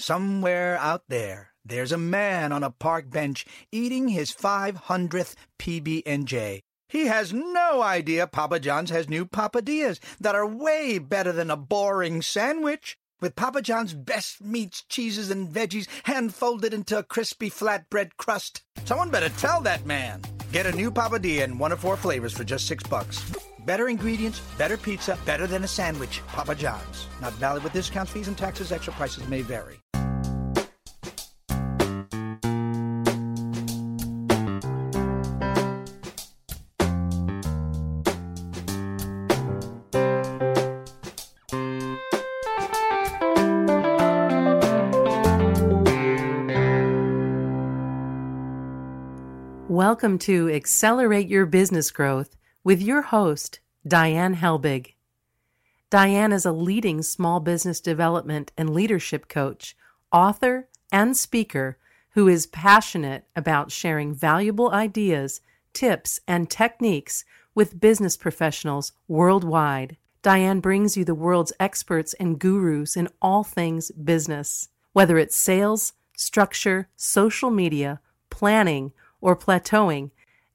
Somewhere out there, there's a man on a park bench eating his 500th PB&J. He has no idea Papa John's has new papadillas that are way better than a boring sandwich. With Papa John's best meats, cheeses, and veggies hand folded into a crispy flatbread crust. Someone better tell that man. Get a new papadilla in one of four flavors for just six bucks. Better ingredients, better pizza, better than a sandwich. Papa John's. Not valid with discounts, fees, and taxes. Extra prices may vary. Welcome to Accelerate Your Business Growth with your host, Diane Helbig. Diane is a leading small business development and leadership coach, author, and speaker who is passionate about sharing valuable ideas, tips, and techniques with business professionals worldwide. Diane brings you the world's experts and gurus in all things business, whether it's sales, structure, social media, planning, or plateauing,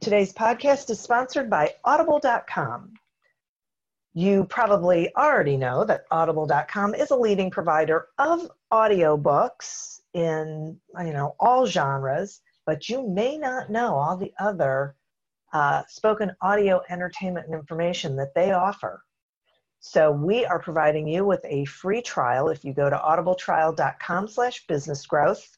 Today's podcast is sponsored by Audible.com. You probably already know that Audible.com is a leading provider of audiobooks in you know all genres, but you may not know all the other uh, spoken audio entertainment and information that they offer. So we are providing you with a free trial if you go to audibletrial.com slash business growth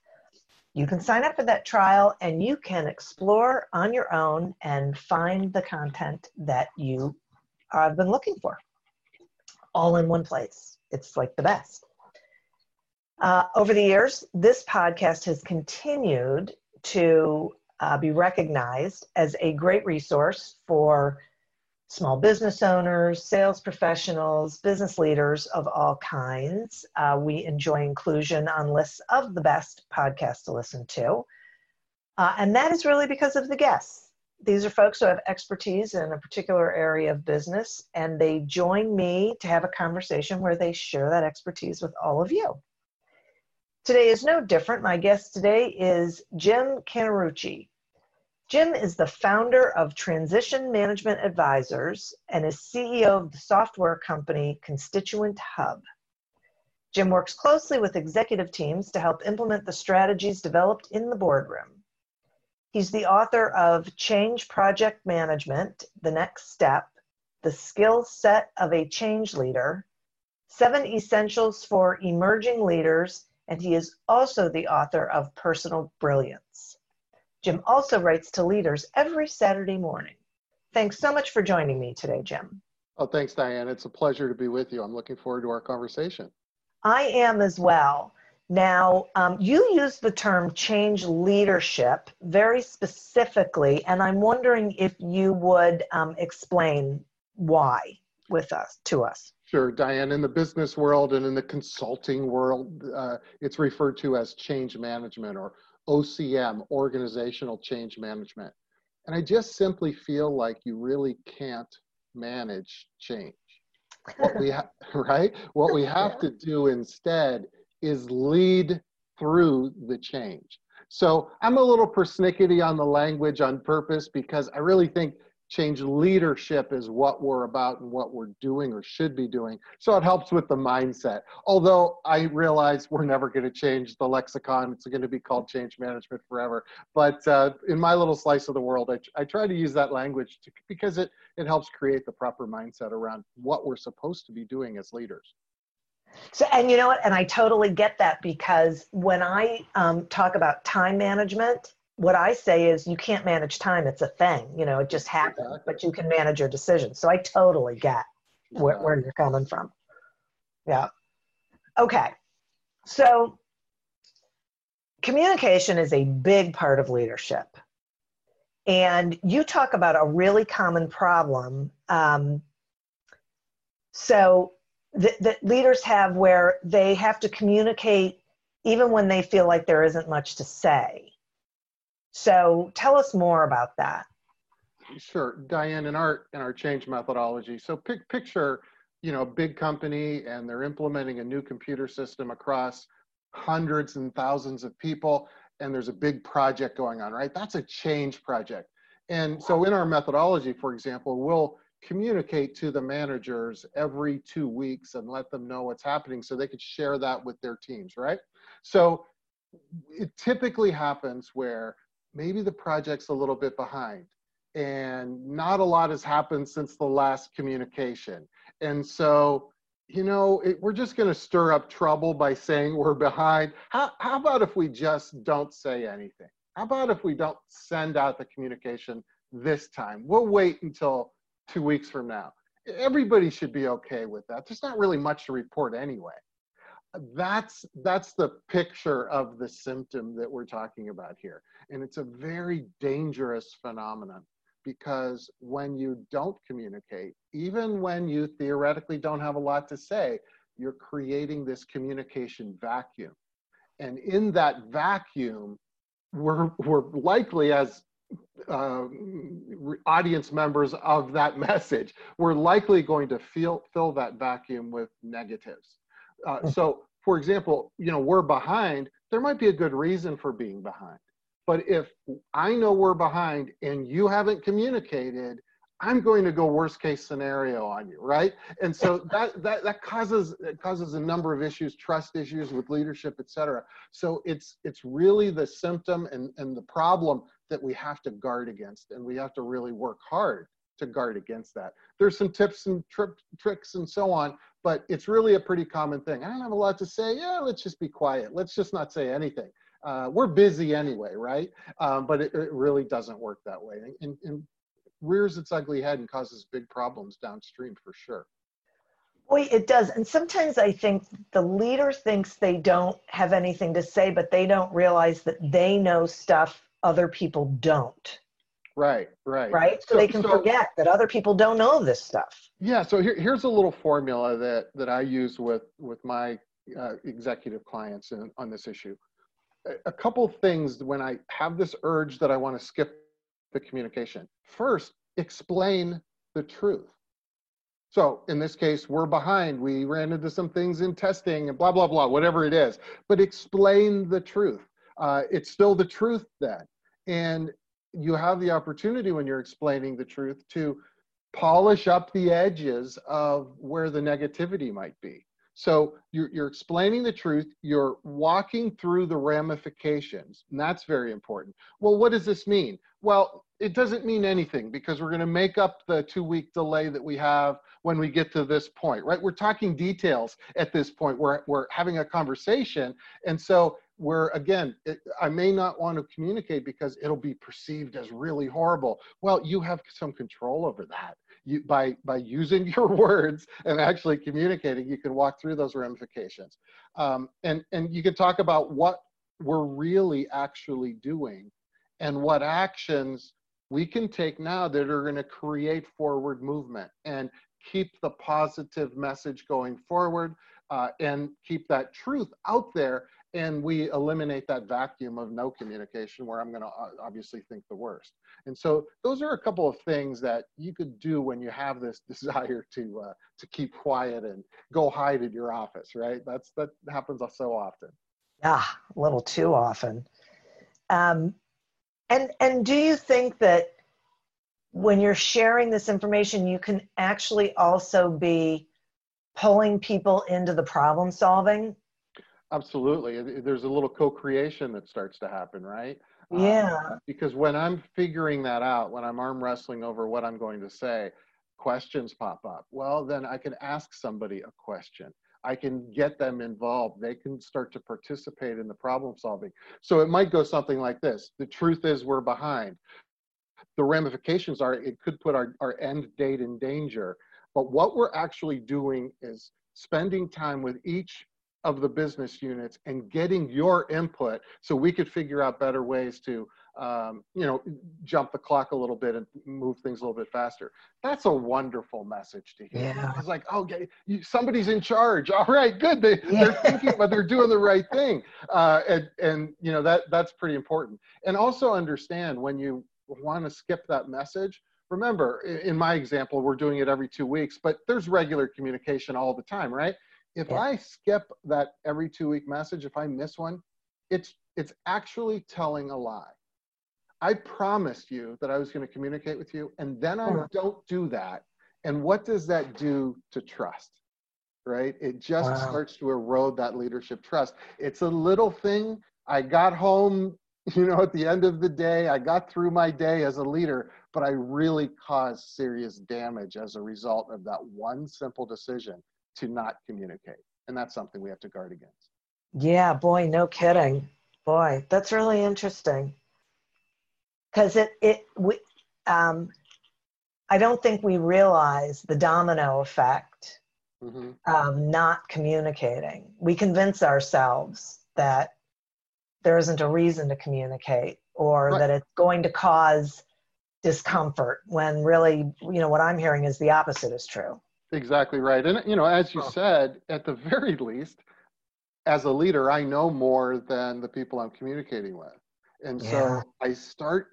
you can sign up for that trial and you can explore on your own and find the content that you have been looking for all in one place. It's like the best. Uh, over the years, this podcast has continued to uh, be recognized as a great resource for small business owners, sales professionals, business leaders of all kinds. Uh, we enjoy inclusion on lists of the best podcasts to listen to. Uh, and that is really because of the guests. These are folks who have expertise in a particular area of business, and they join me to have a conversation where they share that expertise with all of you. Today is no different. My guest today is Jim Canterucci. Jim is the founder of Transition Management Advisors and is CEO of the software company Constituent Hub. Jim works closely with executive teams to help implement the strategies developed in the boardroom. He's the author of Change Project Management The Next Step, The Skill Set of a Change Leader, Seven Essentials for Emerging Leaders, and he is also the author of Personal Brilliance. Jim also writes to leaders every Saturday morning. Thanks so much for joining me today, Jim. Oh, thanks, Diane. It's a pleasure to be with you. I'm looking forward to our conversation. I am as well. Now, um, you use the term change leadership very specifically, and I'm wondering if you would um, explain why with us to us. Sure, Diane. In the business world and in the consulting world, uh, it's referred to as change management or OCM, organizational change management. And I just simply feel like you really can't manage change. What we ha- right? What we have yeah. to do instead is lead through the change. So I'm a little persnickety on the language on purpose because I really think change leadership is what we're about and what we're doing or should be doing. So it helps with the mindset. Although I realize we're never going to change the lexicon, it's going to be called change management forever. But uh, in my little slice of the world, I, I try to use that language to, because it, it helps create the proper mindset around what we're supposed to be doing as leaders. So, and you know what? And I totally get that because when I um, talk about time management, what I say is you can't manage time. It's a thing, you know, it just happens, exactly. but you can manage your decisions. So I totally get where, where you're coming from. Yeah. Okay. So communication is a big part of leadership. And you talk about a really common problem. Um, so that, that leaders have where they have to communicate even when they feel like there isn't much to say. So tell us more about that. Sure, Diane. In our in our change methodology, so pick, picture, you know, a big company and they're implementing a new computer system across hundreds and thousands of people, and there's a big project going on, right? That's a change project. And so in our methodology, for example, we'll communicate to the managers every two weeks and let them know what's happening so they could share that with their teams, right? So it typically happens where maybe the project's a little bit behind and not a lot has happened since the last communication. And so, you know, it, we're just going to stir up trouble by saying we're behind. How, how about if we just don't say anything? How about if we don't send out the communication this time? We'll wait until two weeks from now. Everybody should be okay with that. There's not really much to report anyway. That's that's the picture of the symptom that we're talking about here. And it's a very dangerous phenomenon because when you don't communicate, even when you theoretically don't have a lot to say, you're creating this communication vacuum. And in that vacuum, we're, we're likely as uh, audience members of that message, we're likely going to feel, fill that vacuum with negatives. Uh, hmm. so, for example, you know, we're behind, there might be a good reason for being behind. But if I know we're behind and you haven't communicated, I'm going to go worst case scenario on you, right? And so that that that causes it causes a number of issues, trust issues with leadership, et cetera. So it's it's really the symptom and, and the problem that we have to guard against, and we have to really work hard to guard against that. There's some tips and tri- tricks and so on, but it's really a pretty common thing. I don't have a lot to say. Yeah, let's just be quiet. Let's just not say anything. Uh, we're busy anyway, right? Um, but it, it, really doesn't work that way. And, and rears its ugly head and causes big problems downstream for sure. Boy, it does. And sometimes I think the leader thinks they don't have anything to say, but they don't realize that they know stuff other people don't. Right, right. Right? So, so they can so, forget that other people don't know this stuff. Yeah, so here, here's a little formula that, that I use with, with my uh, executive clients in, on this issue. A, a couple things when I have this urge that I want to skip the communication. First, explain the truth. So in this case, we're behind. We ran into some things in testing and blah, blah, blah, whatever it is. But explain the truth. Uh, it's still the truth then. And you have the opportunity when you're explaining the truth to polish up the edges of where the negativity might be. So you're, you're explaining the truth, you're walking through the ramifications, and that's very important. Well, what does this mean? Well, it doesn't mean anything because we're going to make up the two week delay that we have when we get to this point, right? We're talking details at this point. We're, we're having a conversation. And so we're, again, it, I may not want to communicate because it'll be perceived as really horrible. Well, you have some control over that you, by by using your words and actually communicating, you can walk through those ramifications, um, and and you can talk about what we're really actually doing, and what actions we can take now that are going to create forward movement and keep the positive message going forward uh, and keep that truth out there and we eliminate that vacuum of no communication where i'm going to uh, obviously think the worst. And so those are a couple of things that you could do when you have this desire to uh, to keep quiet and go hide in your office right? That's that happens so often. Yeah a little too often. Um, and and do you think that when you're sharing this information you can actually also be pulling people into the problem solving Absolutely. There's a little co-creation that starts to happen, right? Yeah. Um, because when I'm figuring that out, when I'm arm wrestling over what I'm going to say, questions pop up. Well, then I can ask somebody a question. I can get them involved. They can start to participate in the problem solving. So it might go something like this. The truth is we're behind. The ramifications are it could put our, our end date in danger. But what we're actually doing is spending time with each of the business units and getting your input so we could figure out better ways to um, you know, jump the clock a little bit and move things a little bit faster. That's a wonderful message to hear. Yeah. It's like, okay, you, somebody's in charge. All right, good. They, yeah. They're thinking, but they're doing the right thing. Uh, and, and, you know, that, that's pretty important. And also understand when you want to skip that message, remember, in my example, we're doing it every two weeks, but there's regular communication all the time, right? If yeah. I skip that every two week message, if I miss one, it's, it's actually telling a lie I promised you that I was going to communicate with you, and then I don't do that. And what does that do to trust? Right? It just wow. starts to erode that leadership trust. It's a little thing. I got home, you know, at the end of the day, I got through my day as a leader, but I really caused serious damage as a result of that one simple decision to not communicate. And that's something we have to guard against. Yeah, boy, no kidding. Boy, that's really interesting because it it we um, I don't think we realize the domino effect mm-hmm. of not communicating. We convince ourselves that there isn't a reason to communicate or right. that it's going to cause discomfort when really you know what i'm hearing is the opposite is true exactly right and you know as you oh. said at the very least as a leader i know more than the people i'm communicating with and yeah. so i start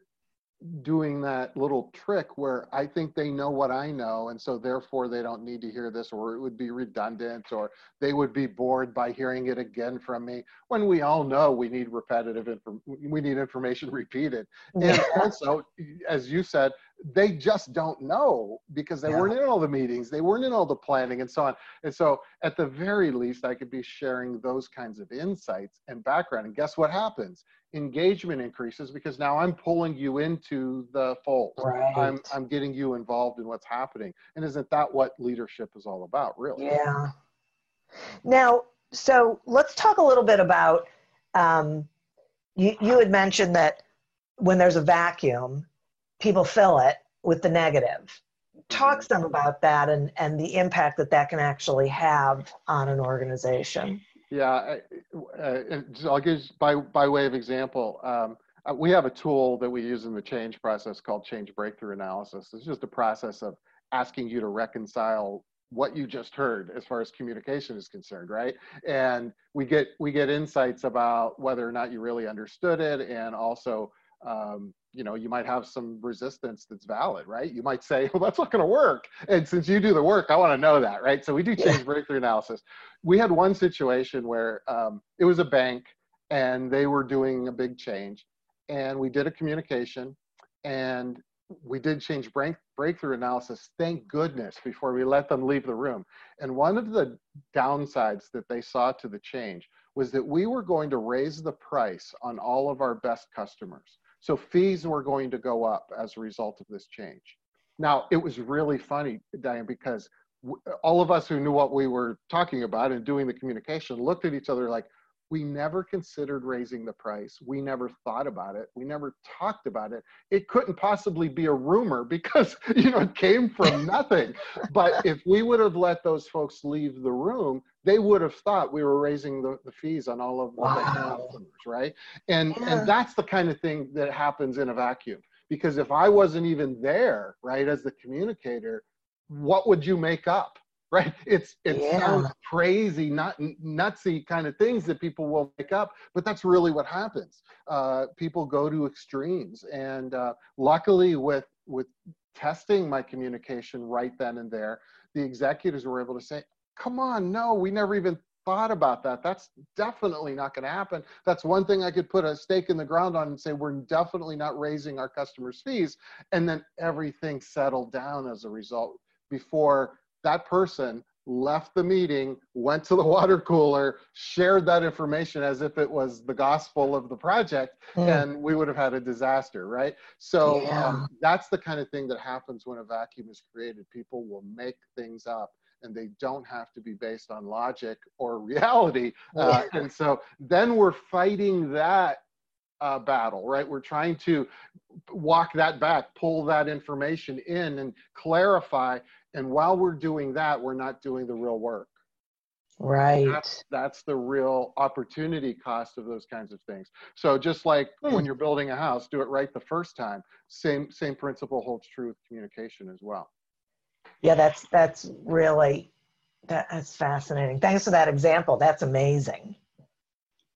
doing that little trick where I think they know what I know, and so therefore they don't need to hear this, or it would be redundant, or they would be bored by hearing it again from me. When we all know we need repetitive, info, we need information repeated, and also, as you said, they just don't know because they yeah. weren't in all the meetings, they weren't in all the planning, and so on. And so, at the very least, I could be sharing those kinds of insights and background. And guess what happens? engagement increases because now I'm pulling you into the fold. Right. I'm I'm getting you involved in what's happening. And isn't that what leadership is all about, really? Yeah. Now, so let's talk a little bit about um, you, you had mentioned that when there's a vacuum, people fill it with the negative. Talk mm-hmm. some about that and, and the impact that that can actually have on an organization. Yeah, uh, I'll give by by way of example. Um, uh, we have a tool that we use in the change process called change breakthrough analysis. It's just a process of asking you to reconcile what you just heard as far as communication is concerned, right? And we get we get insights about whether or not you really understood it, and also um, you know you might have some resistance that's valid right? You might say well that's not going to work. And since you do the work i want to know that right? So we do change breakthrough analysis. We had one situation where um, it was a bank and they were doing a big change and we did a communication and we did change break, breakthrough analysis thank goodness before we let them leave the room. And one of the downsides that they saw to the change was that we were going to raise the price on all of our best customers so fees were going to go up as a result of this change. Now, it was really funny, Diane, because all of us who knew what we were talking about and doing the communication looked at each other like, we never considered raising the price. We never thought about it. We never talked about it. It couldn't possibly be a rumor because, you know, it came from nothing. but if we would have let those folks leave the room, they would have thought we were raising the, the fees on all of the customers, right? And yeah. and that's the kind of thing that happens in a vacuum. Because if I wasn't even there, right, as the communicator, what would you make up? Right? It's it yeah. sounds crazy, not nutsy kind of things that people will make up, but that's really what happens. Uh, people go to extremes, and uh, luckily, with with testing my communication right then and there, the executives were able to say, "Come on, no, we never even." thought about that that's definitely not going to happen that's one thing i could put a stake in the ground on and say we're definitely not raising our customers fees and then everything settled down as a result before that person left the meeting, went to the water cooler, shared that information as if it was the gospel of the project, mm. and we would have had a disaster, right? So yeah. um, that's the kind of thing that happens when a vacuum is created. People will make things up. And they don't have to be based on logic or reality. Uh, and so then we're fighting that uh, battle, right? We're trying to walk that back, pull that information in, and clarify and while we're doing that, we're not doing the real work. Right. That's, that's the real opportunity cost of those kinds of things. So just like Hmm. when you're building a house, do it right the first time. Same same principle holds true with communication as well. Yeah, that's that's really that's fascinating. Thanks for that example. That's amazing.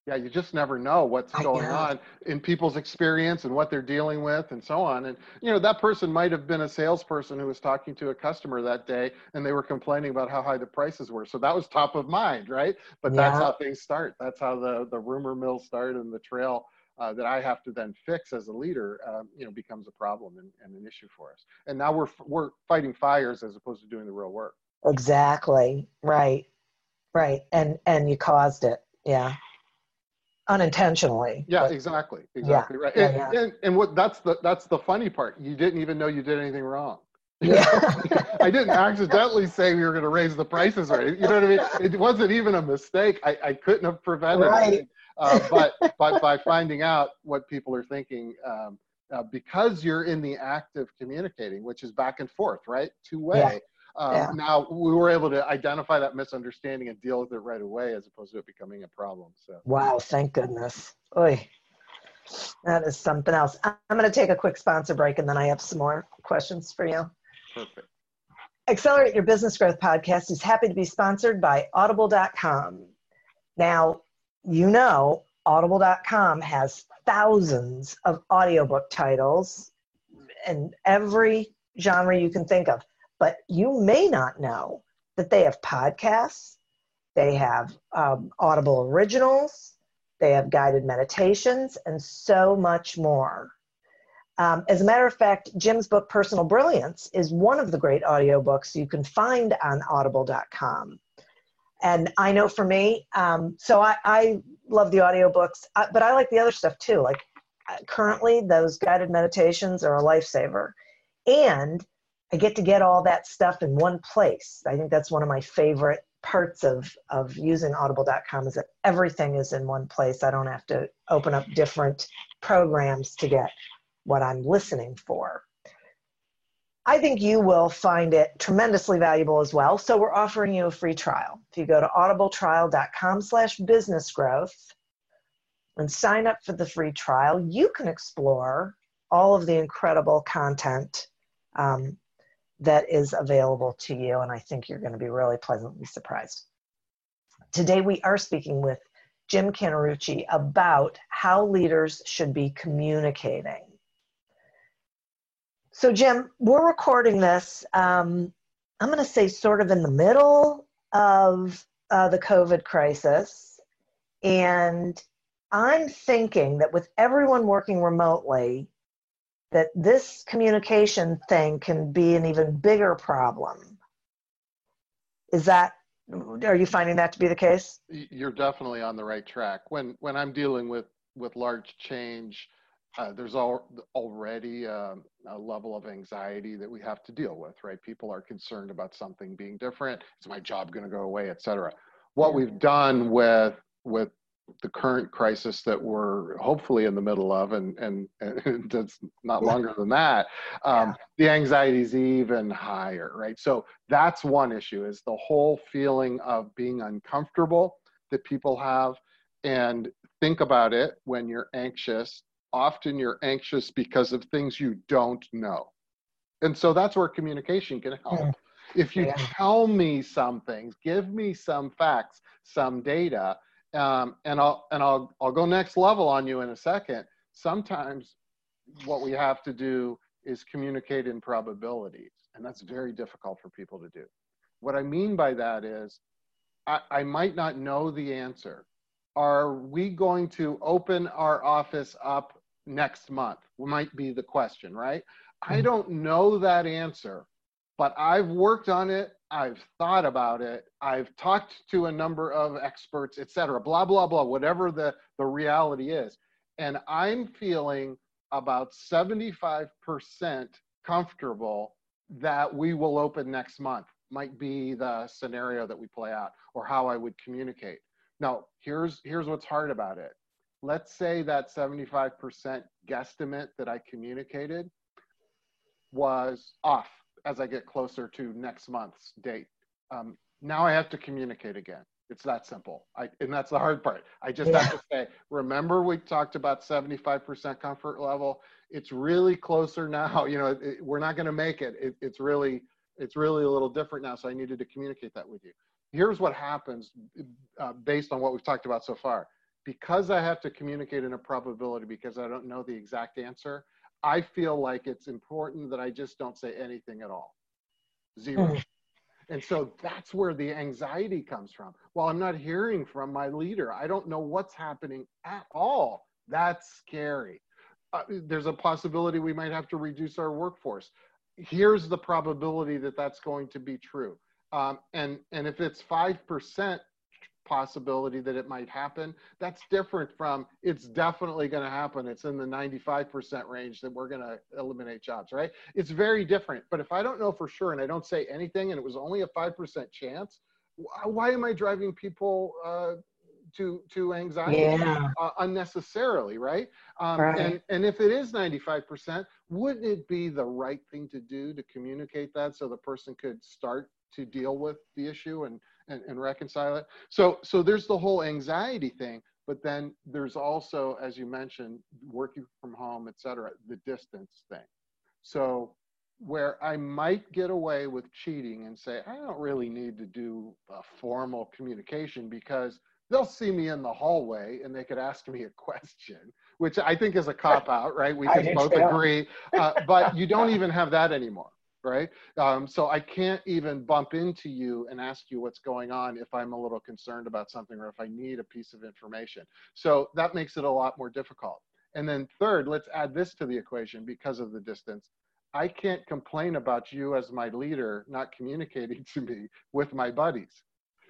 Yeah, you just never know what's going on in people's experience and what they're dealing with and so on. And you know, that person might have been a salesperson who was talking to a customer that day and they were complaining about how high the prices were. So that was top of mind, right? But that's how things start. That's how the the rumor mill start and the trail uh, that I have to then fix as a leader, um, you know, becomes a problem and, and an issue for us. And now we're we're fighting fires as opposed to doing the real work. Exactly. Right. Right. And and you caused it. Yeah. Unintentionally. Yeah, but- exactly, exactly right. yeah, and, And, and what that's the that's the funny part. You didn't even know you did anything wrong. Yeah. I didn't accidentally say we were going to raise the prices, right? You know what I mean? It wasn't even a mistake. I, I couldn't have prevented Right. it. Uh, but but by finding out what people are thinking, um, uh, because you're in the act of communicating, which is back and forth, right, two way. Yeah. Um, Yeah. Now we were able to identify that misunderstanding and deal with it right away, as opposed to it becoming a problem. So. Wow, thank goodness. Oy. That is something else. I'm going to take a quick sponsor break and then I have some more questions for you. Perfect. Accelerate Your Business Growth podcast is happy to be sponsored by Audible.com. Now, you know, Audible.com has thousands of audiobook titles in every genre you can think of, but you may not know that they have podcasts, they have um, Audible originals, they have guided meditations, and so much more. Um, as a matter of fact, Jim's book, Personal Brilliance, is one of the great audiobooks you can find on audible.com. And I know for me, um, so I, I love the audiobooks, uh, but I like the other stuff too. Like uh, currently, those guided meditations are a lifesaver. And I get to get all that stuff in one place. I think that's one of my favorite parts of, of using audible.com is that everything is in one place. I don't have to open up different programs to get what I'm listening for. I think you will find it tremendously valuable as well. So we're offering you a free trial. If you go to audibletrial.com slash business growth and sign up for the free trial, you can explore all of the incredible content um, that is available to you. And I think you're going to be really pleasantly surprised. Today we are speaking with Jim Canterucci about how leaders should be communicating. So, Jim, we're recording this, um, I'm going to say, sort of in the middle of uh, the COVID crisis. And I'm thinking that with everyone working remotely, that this communication thing can be an even bigger problem. Is that, are you finding that to be the case? You're definitely on the right track. When when I'm dealing with with large change, uh, there's al- already um, a level of anxiety that we have to deal with, right? People are concerned about something being different. Is my job going to go away, et cetera? What we've done with with the current crisis that we're hopefully in the middle of, and and, and it's not longer than that. Um, The anxiety is even higher, right? So that's one issue: is the whole feeling of being uncomfortable that people have, and think about it when you're anxious often you're anxious because of things you don't know. And so that's where communication can help. Mm. If you Yeah. tell me some things, give me some facts, some data, um, and I'll and I'll I'll go next level on you in a second. Sometimes what we have to do is communicate in probabilities, and that's very difficult for people to do. What I mean by that is I, I might not know the answer. Are we going to open our office up next month? Might be the question, right? I Mhm. don't know that answer, but I've worked on it. I've thought about it. I've talked to a number of experts, et cetera, blah, blah, blah, whatever the, the reality is. And I'm feeling about 75% comfortable that we will open next month might be the scenario that we play out or how I would communicate. Now, here's here's what's hard about it. Let's say that 75% guesstimate that I communicated was off as I get closer to next month's date. Um, now I have to communicate again. It's that simple. I, and that's the hard part. I just yeah. have to say, remember we talked about 75% comfort level. It's really closer now. You know, it, we're not going to make it. it. It's really, it's really a little different now. So I needed to communicate that with you. Here's what happens uh, based on what we've talked about so far. Because I have to communicate in a probability because I don't know the exact answer, I feel like it's important that I just don't say anything at all. Zero. Mm. And so that's where the anxiety comes from. Well, I'm not hearing from my leader. I don't know what's happening at all. That's scary. Uh, there's a possibility we might have to reduce our workforce. Here's the probability that that's going to be true. Um, and, and if it's 5%, possibility that it might happen. That's different from it's definitely going to happen. It's in the 95% range that we're going to eliminate jobs, right? It's very different. But if I don't know for sure and I don't say anything and it was only a 5% chance, why am I driving people uh, to to anxiety yeah. uh, unnecessarily, right? Um, right? And and if it is 95%, wouldn't it be the right thing to do to communicate that so the person could start to deal with the issue and and, and reconcile it. So, so there's the whole anxiety thing, but then there's also, as you mentioned, working from home, et cetera, the distance thing. So where I might get away with cheating and say, I don't really need to do a formal communication because they'll see me in the hallway and they could ask me a question, which I think is a cop out, right? We can both agree. Uh, but you don't even have that anymore right? Um, so I can't even bump into you and ask you what's going on if I'm a little concerned about something or if I need a piece of information. So that makes it a lot more difficult. And then third, let's add this to the equation because of the distance. I can't complain about you as my leader not communicating to me with my buddies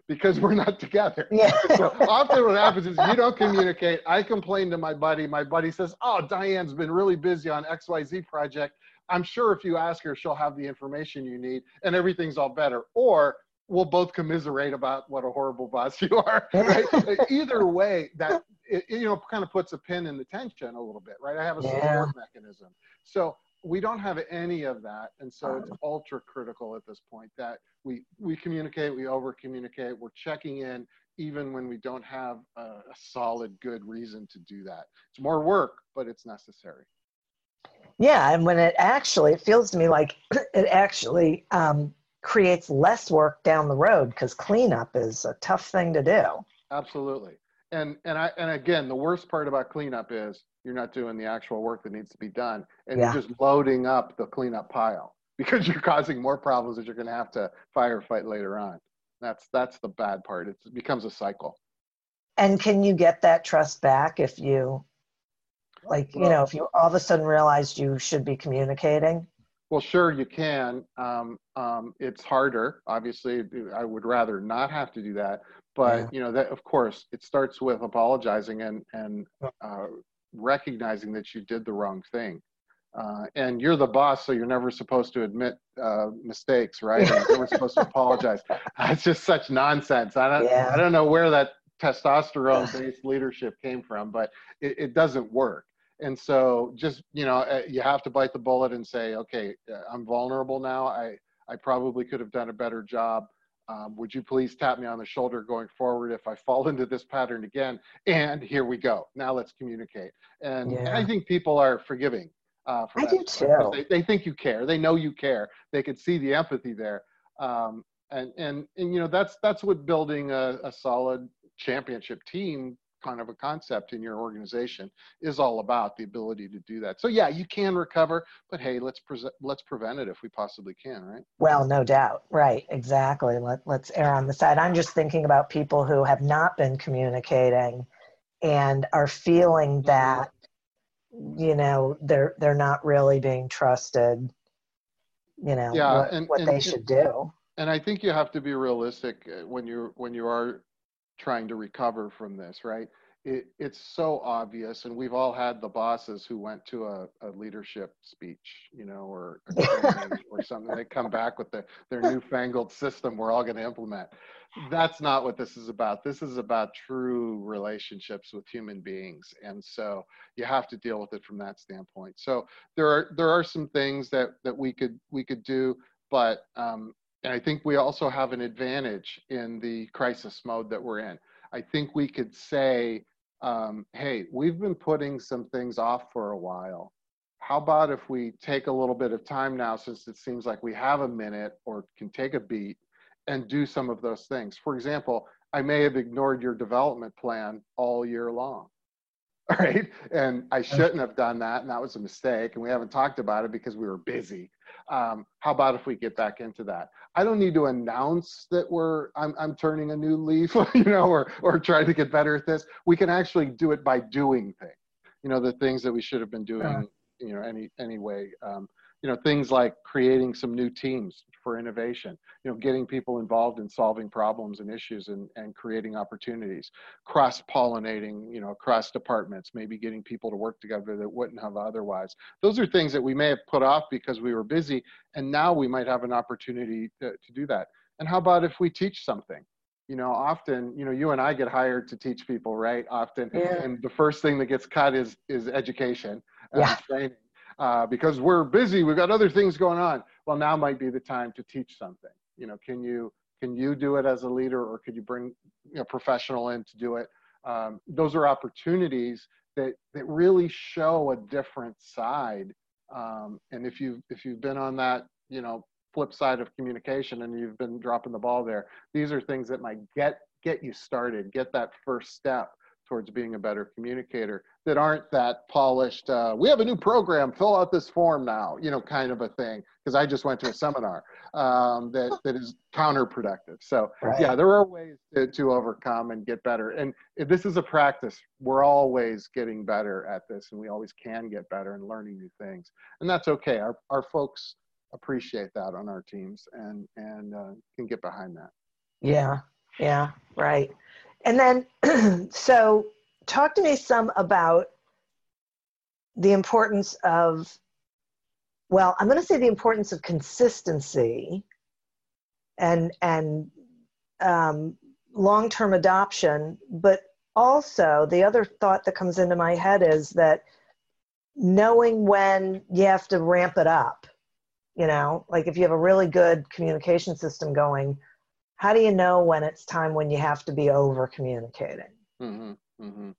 because we're not together. Yeah. so often what happens is you don't communicate. I complain to my buddy. My buddy says, Oh, Diane's been really busy on XYZ project. I'm sure if you ask her, she'll have the information you need and everything's all better. Or we'll both commiserate about what a horrible boss you are. Right? Either way, that it, you know kind of puts a pin in the tension a little bit, right? I have a support yeah. mechanism. So we don't have any of that, and so it's uh-huh. ultra critical at this point that we we communicate, we over communicate, we're checking in even when we don't have a, a solid good reason to do that. It's more work, but it's necessary. Yeah, and when it actually, it feels to me like it actually um, creates less work down the road because cleanup is a tough thing to do. Absolutely, and and I and again, the worst part about cleanup is you're not doing the actual work that needs to be done, and yeah. you're just loading up the cleanup pile because you're causing more problems that you're going to have to firefight later on. That's that's the bad part. It becomes a cycle. And can you get that trust back if you like, you know, if you all of a sudden realized you should be communicating? Well, sure, you can. Um, um, it's harder. Obviously, I would rather not have to do that. But yeah. you know, that of course, it starts with apologizing and and uh, recognizing that you did the wrong thing. Uh, and you're the boss, so you're never supposed to admit uh, mistakes, right? you're never supposed to apologize. That's just such nonsense. I don't, yeah. I don't know where that testosterone-based leadership came from, but it, it doesn't work and so just you know uh, you have to bite the bullet and say okay uh, i'm vulnerable now i i probably could have done a better job um, would you please tap me on the shoulder going forward if i fall into this pattern again and here we go now let's communicate and, yeah. and i think people are forgiving uh, I do too. They, they think you care. They know you care. They can see the empathy there. Um, and, and, and, you know, that's, that's what building a, a solid championship team kind of a concept in your organization is all about the ability to do that. So yeah, you can recover, but hey, let's pre- let's prevent it if we possibly can, right? Well, no doubt. Right, exactly. Let let's err on the side. I'm just thinking about people who have not been communicating and are feeling mm-hmm. that you know they're they're not really being trusted you know yeah, what, and, what and, they should do and i think you have to be realistic uh, when you're when you are trying to recover from this, right? It, it's so obvious, and we've all had the bosses who went to a, a leadership speech, you know, or or something. They come back with the, their newfangled system we're all going to implement. That's not what this is about. This is about true relationships with human beings, and so you have to deal with it from that standpoint. So there are there are some things that that we could we could do, but um, and I think we also have an advantage in the crisis mode that we're in. I think we could say, um, hey, we've been putting some things off for a while. How about if we take a little bit of time now, since it seems like we have a minute or can take a beat and do some of those things? For example, I may have ignored your development plan all year long. All right. And I shouldn't have done that. And that was a mistake. And we haven't talked about it because we were busy. Um, how about if we get back into that? I don't need to announce that we're I'm, I'm turning a new leaf, you know, or or trying to get better at this. We can actually do it by doing things, you know, the things that we should have been doing, you know, any anyway. Um, you know, things like creating some new teams for innovation, you know, getting people involved in solving problems and issues and, and creating opportunities, cross-pollinating, you know, across departments, maybe getting people to work together that wouldn't have otherwise. Those are things that we may have put off because we were busy, and now we might have an opportunity to, to do that. And how about if we teach something? you know often you know you and i get hired to teach people right often yeah. and the first thing that gets cut is is education uh, yeah. training uh, because we're busy, we've got other things going on. Well, now might be the time to teach something. You know, can you can you do it as a leader, or could you bring a professional in to do it? Um, those are opportunities that that really show a different side. Um, and if you if you've been on that, you know, flip side of communication and you've been dropping the ball there, these are things that might get get you started, get that first step towards being a better communicator that aren't that polished uh, we have a new program fill out this form now you know kind of a thing because i just went to a seminar um, that, that is counterproductive. So right. yeah there are ways to, to overcome and get better. And this is a practice. We're always getting better at this and we always can get better and learning new things. And that's okay. Our, our folks appreciate that on our teams and and uh, can get behind that. Yeah. Yeah. Right. And then, so talk to me some about the importance of, well, I'm going to say the importance of consistency and and um, long-term adoption, but also the other thought that comes into my head is that knowing when you have to ramp it up you know like if you have a really good communication system going how do you know when it's time when you have to be over communicating mm-hmm, mm-hmm.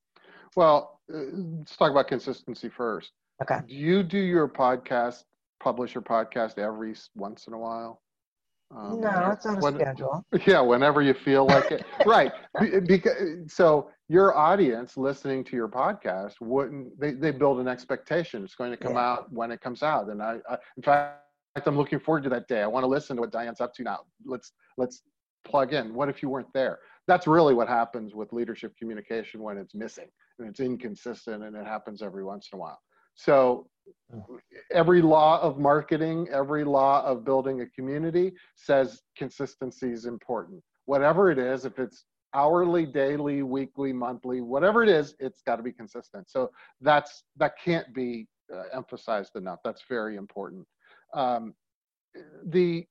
well uh, let's talk about consistency first okay do you do your podcast publish your podcast every once in a while um, no, it's on a when, schedule. Yeah, whenever you feel like it. right. Because so your audience listening to your podcast wouldn't they, they build an expectation. It's going to come yeah. out when it comes out. And I, I in fact I'm looking forward to that day. I want to listen to what Diane's up to now. Let's let's plug in. What if you weren't there? That's really what happens with leadership communication when it's missing and it's inconsistent and it happens every once in a while. So every law of marketing, every law of building a community says consistency is important. Whatever it is, if it's hourly, daily, weekly, monthly, whatever it is, it's got to be consistent. So that's that can't be uh, emphasized enough. That's very important. Um, the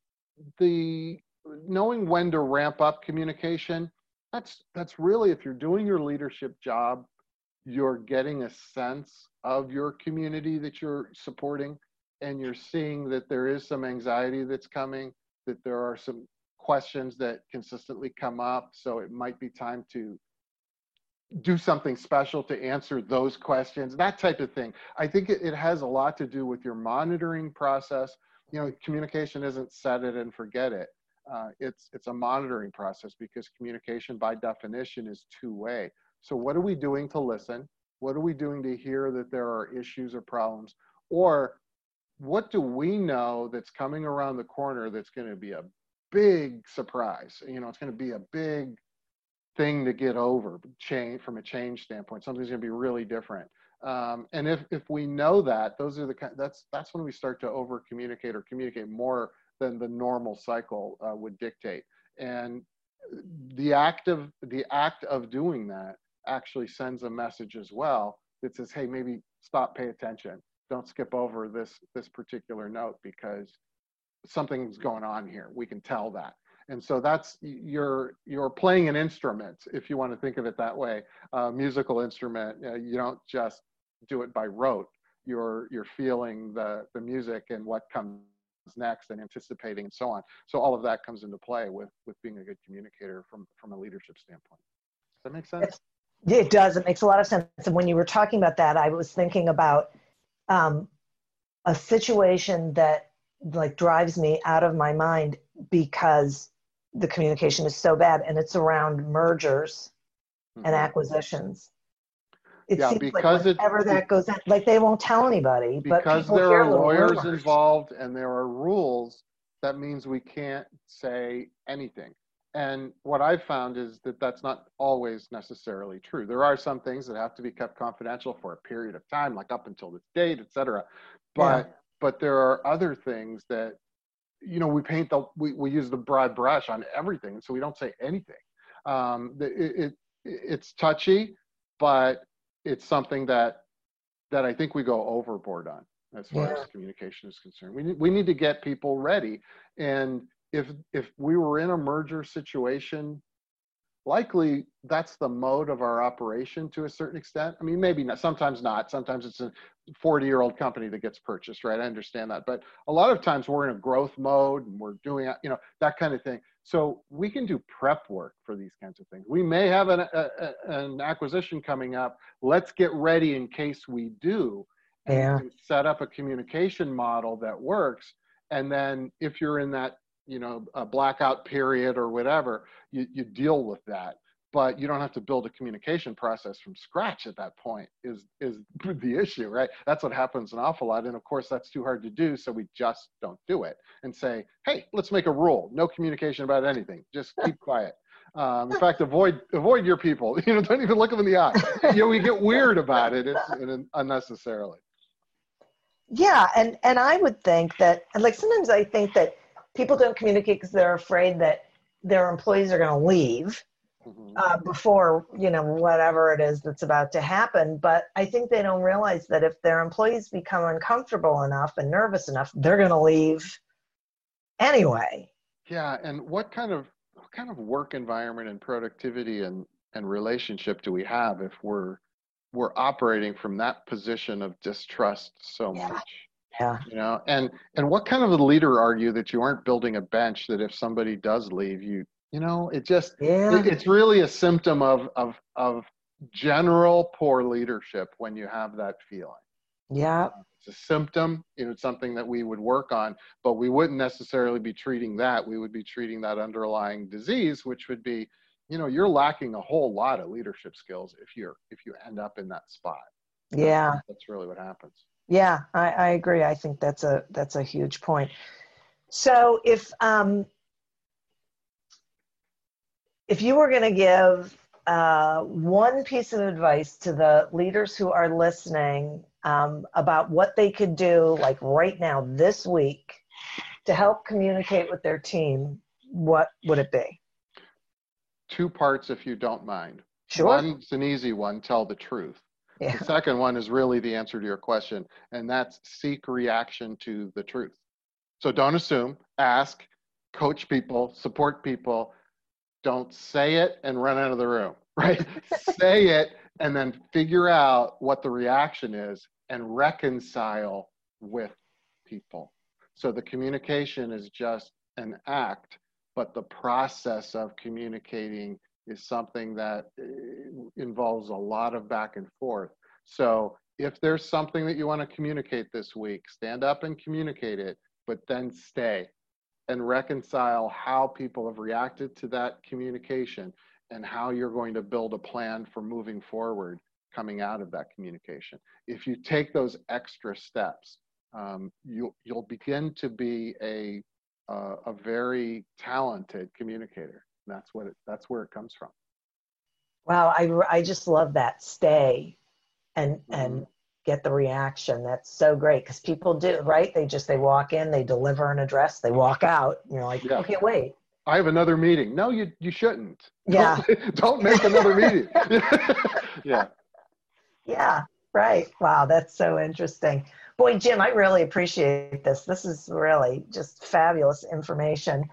the knowing when to ramp up communication that's that's really if you're doing your leadership job you're getting a sense of your community that you're supporting and you're seeing that there is some anxiety that's coming that there are some questions that consistently come up. So it might be time to do something special to answer those questions that type of thing. I think it, it has a lot to do with your monitoring process. You know communication isn't set it and forget it uh, it's it's a monitoring process because communication by definition is two way. So what are we doing to listen? What are we doing to hear that there are issues or problems? Or what do we know that's coming around the corner that's going to be a big surprise? You know, it's going to be a big thing to get over change from a change standpoint. Something's going to be really different. Um, and if if we know that, those are the that's that's when we start to over communicate or communicate more than the normal cycle uh, would dictate. And the act of the act of doing that actually sends a message as well that says, "Hey, maybe stop, pay attention. Don't skip over this this particular note because something's going on here. We can tell that." And so that's you're you're playing an instrument, if you want to think of it that way, a musical instrument. Uh, you don't just do it by rote. You're you're feeling the the music and what comes next and anticipating and so on. So all of that comes into play with with being a good communicator from from a leadership standpoint. Does that make sense? Yeah, it does. It makes a lot of sense. And when you were talking about that, I was thinking about um, a situation that like drives me out of my mind because the communication is so bad, and it's around mergers mm-hmm. and acquisitions. It yeah, seems because like whenever that goes in, like they won't tell anybody. Because there are lawyers rumors. involved and there are rules, that means we can't say anything. And what I've found is that that's not always necessarily true. There are some things that have to be kept confidential for a period of time, like up until this date, et cetera. But yeah. but there are other things that, you know, we paint the we, we use the broad brush on everything, so we don't say anything. Um, it, it it's touchy, but it's something that that I think we go overboard on as far yeah. as communication is concerned. We need, we need to get people ready and if if we were in a merger situation likely that's the mode of our operation to a certain extent. I mean maybe not sometimes not. Sometimes it's a 40 year old company that gets purchased right? I understand that. But a lot of times we're in a growth mode and we're doing you know that kind of thing. So we can do prep work for these kinds of things. We may have an, a, an acquisition coming up. Let's get ready in case we do. Yeah. set up a communication model that works. And then if you're in that you know a blackout period or whatever you, you deal with that. But you don't have to build a communication process from scratch at that point is is the issue right? That's what happens an awful lot. And of course that's too hard to do so we just don't do it and say hey let's make a rule. No communication about anything. Just keep quiet. Um, in fact avoid avoid your people. You know don't even look them in the eye. You know we get weird about it. It's, unnecessarily. Yeah and and i would think that and like sometimes i think that people don't communicate because they're afraid that their employees are going to leave mm-hmm. uh, before you know whatever it is that's about to happen but i think they don't realize that if their employees become uncomfortable enough and nervous enough they're going to leave anyway yeah and what kind of what kind of work environment and productivity and and relationship do we have if we're we're operating from that position of distrust so yeah. much yeah. You know, and and what kind of a leader are you that you aren't building a bench that if somebody does leave, you you know, it just yeah. It, it's really a symptom of of of general poor leadership when you have that feeling. Yeah. It's a symptom, you know, it's something that we would work on, but we wouldn't necessarily be treating that. We would be treating that underlying disease, which would be, you know, you're lacking a whole lot of leadership skills if you're if you end up in that spot. Yeah. That's really what happens. Yeah, I, I agree. I think that's a that's a huge point. So if um, if you were going to give uh, one piece of advice to the leaders who are listening um, about what they could do, like right now, this week, to help communicate with their team, what would it be? Two parts, if you don't mind. Sure. One's an easy one tell the truth. Yeah. The second one is really the answer to your question, and that's seek reaction to the truth. So don't assume, ask, coach people, support people. Don't say it and run out of the room, right? say it and then figure out what the reaction is and reconcile with people. So the communication is just an act, but the process of communicating is something that eh, involves a lot of back and forth. So if there's something that you want to communicate this week, stand up and communicate it, but then stay and reconcile how people have reacted to that communication and how you're going to build a plan for moving forward coming out of that communication. If you take those extra steps, um, you'll, you'll begin to be a, uh, a very talented communicator that's what it, that's where it comes from. Wow, I, I just love that stay and mm-hmm. and get the reaction. That's so great because people do right. They just they walk in, they deliver an address, they walk out. You're like, yeah. okay, wait. I have another meeting. No, you you shouldn't. Yeah. Don't, don't make another meeting. yeah. Yeah. Right. Wow, that's so interesting. Boy, Jim, I really appreciate this. This is really just fabulous information.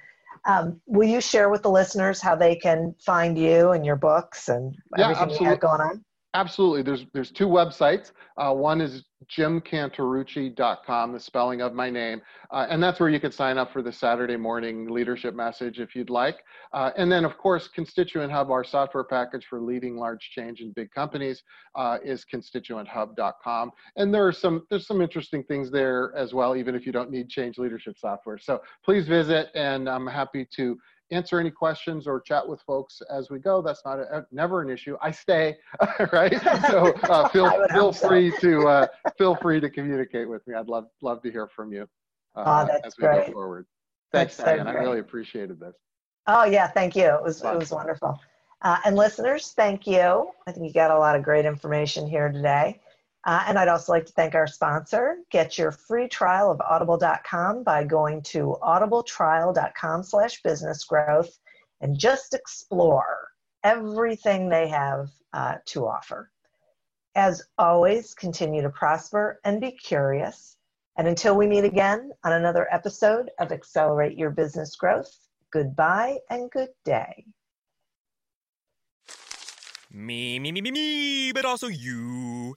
Um, will you share with the listeners how they can find you and your books and yeah, everything absolutely. you have going on? Absolutely. There's there's two websites. Uh, one is jimcanterucci.com, the spelling of my name, uh, and that's where you can sign up for the Saturday morning leadership message if you'd like. Uh, and then, of course, Constituent Hub, our software package for leading large change in big companies, uh, is constituenthub.com. And there are some there's some interesting things there as well, even if you don't need change leadership software. So please visit, and I'm happy to answer any questions or chat with folks as we go. That's not a, never an issue. I stay, right? So uh, feel feel free so. to uh, feel free to communicate with me. I'd love love to hear from you uh, oh, as we great. go forward. Thanks, that's Diane. So I really appreciated this. Oh yeah, thank you. It was it was wonderful. Uh, and listeners, thank you. I think you got a lot of great information here today. Uh, and I'd also like to thank our sponsor. Get your free trial of audible.com by going to audibletrial.com slash business growth and just explore everything they have uh, to offer. As always, continue to prosper and be curious. And until we meet again on another episode of Accelerate Your Business Growth, goodbye and good day. Me, me, me, me, me, but also you.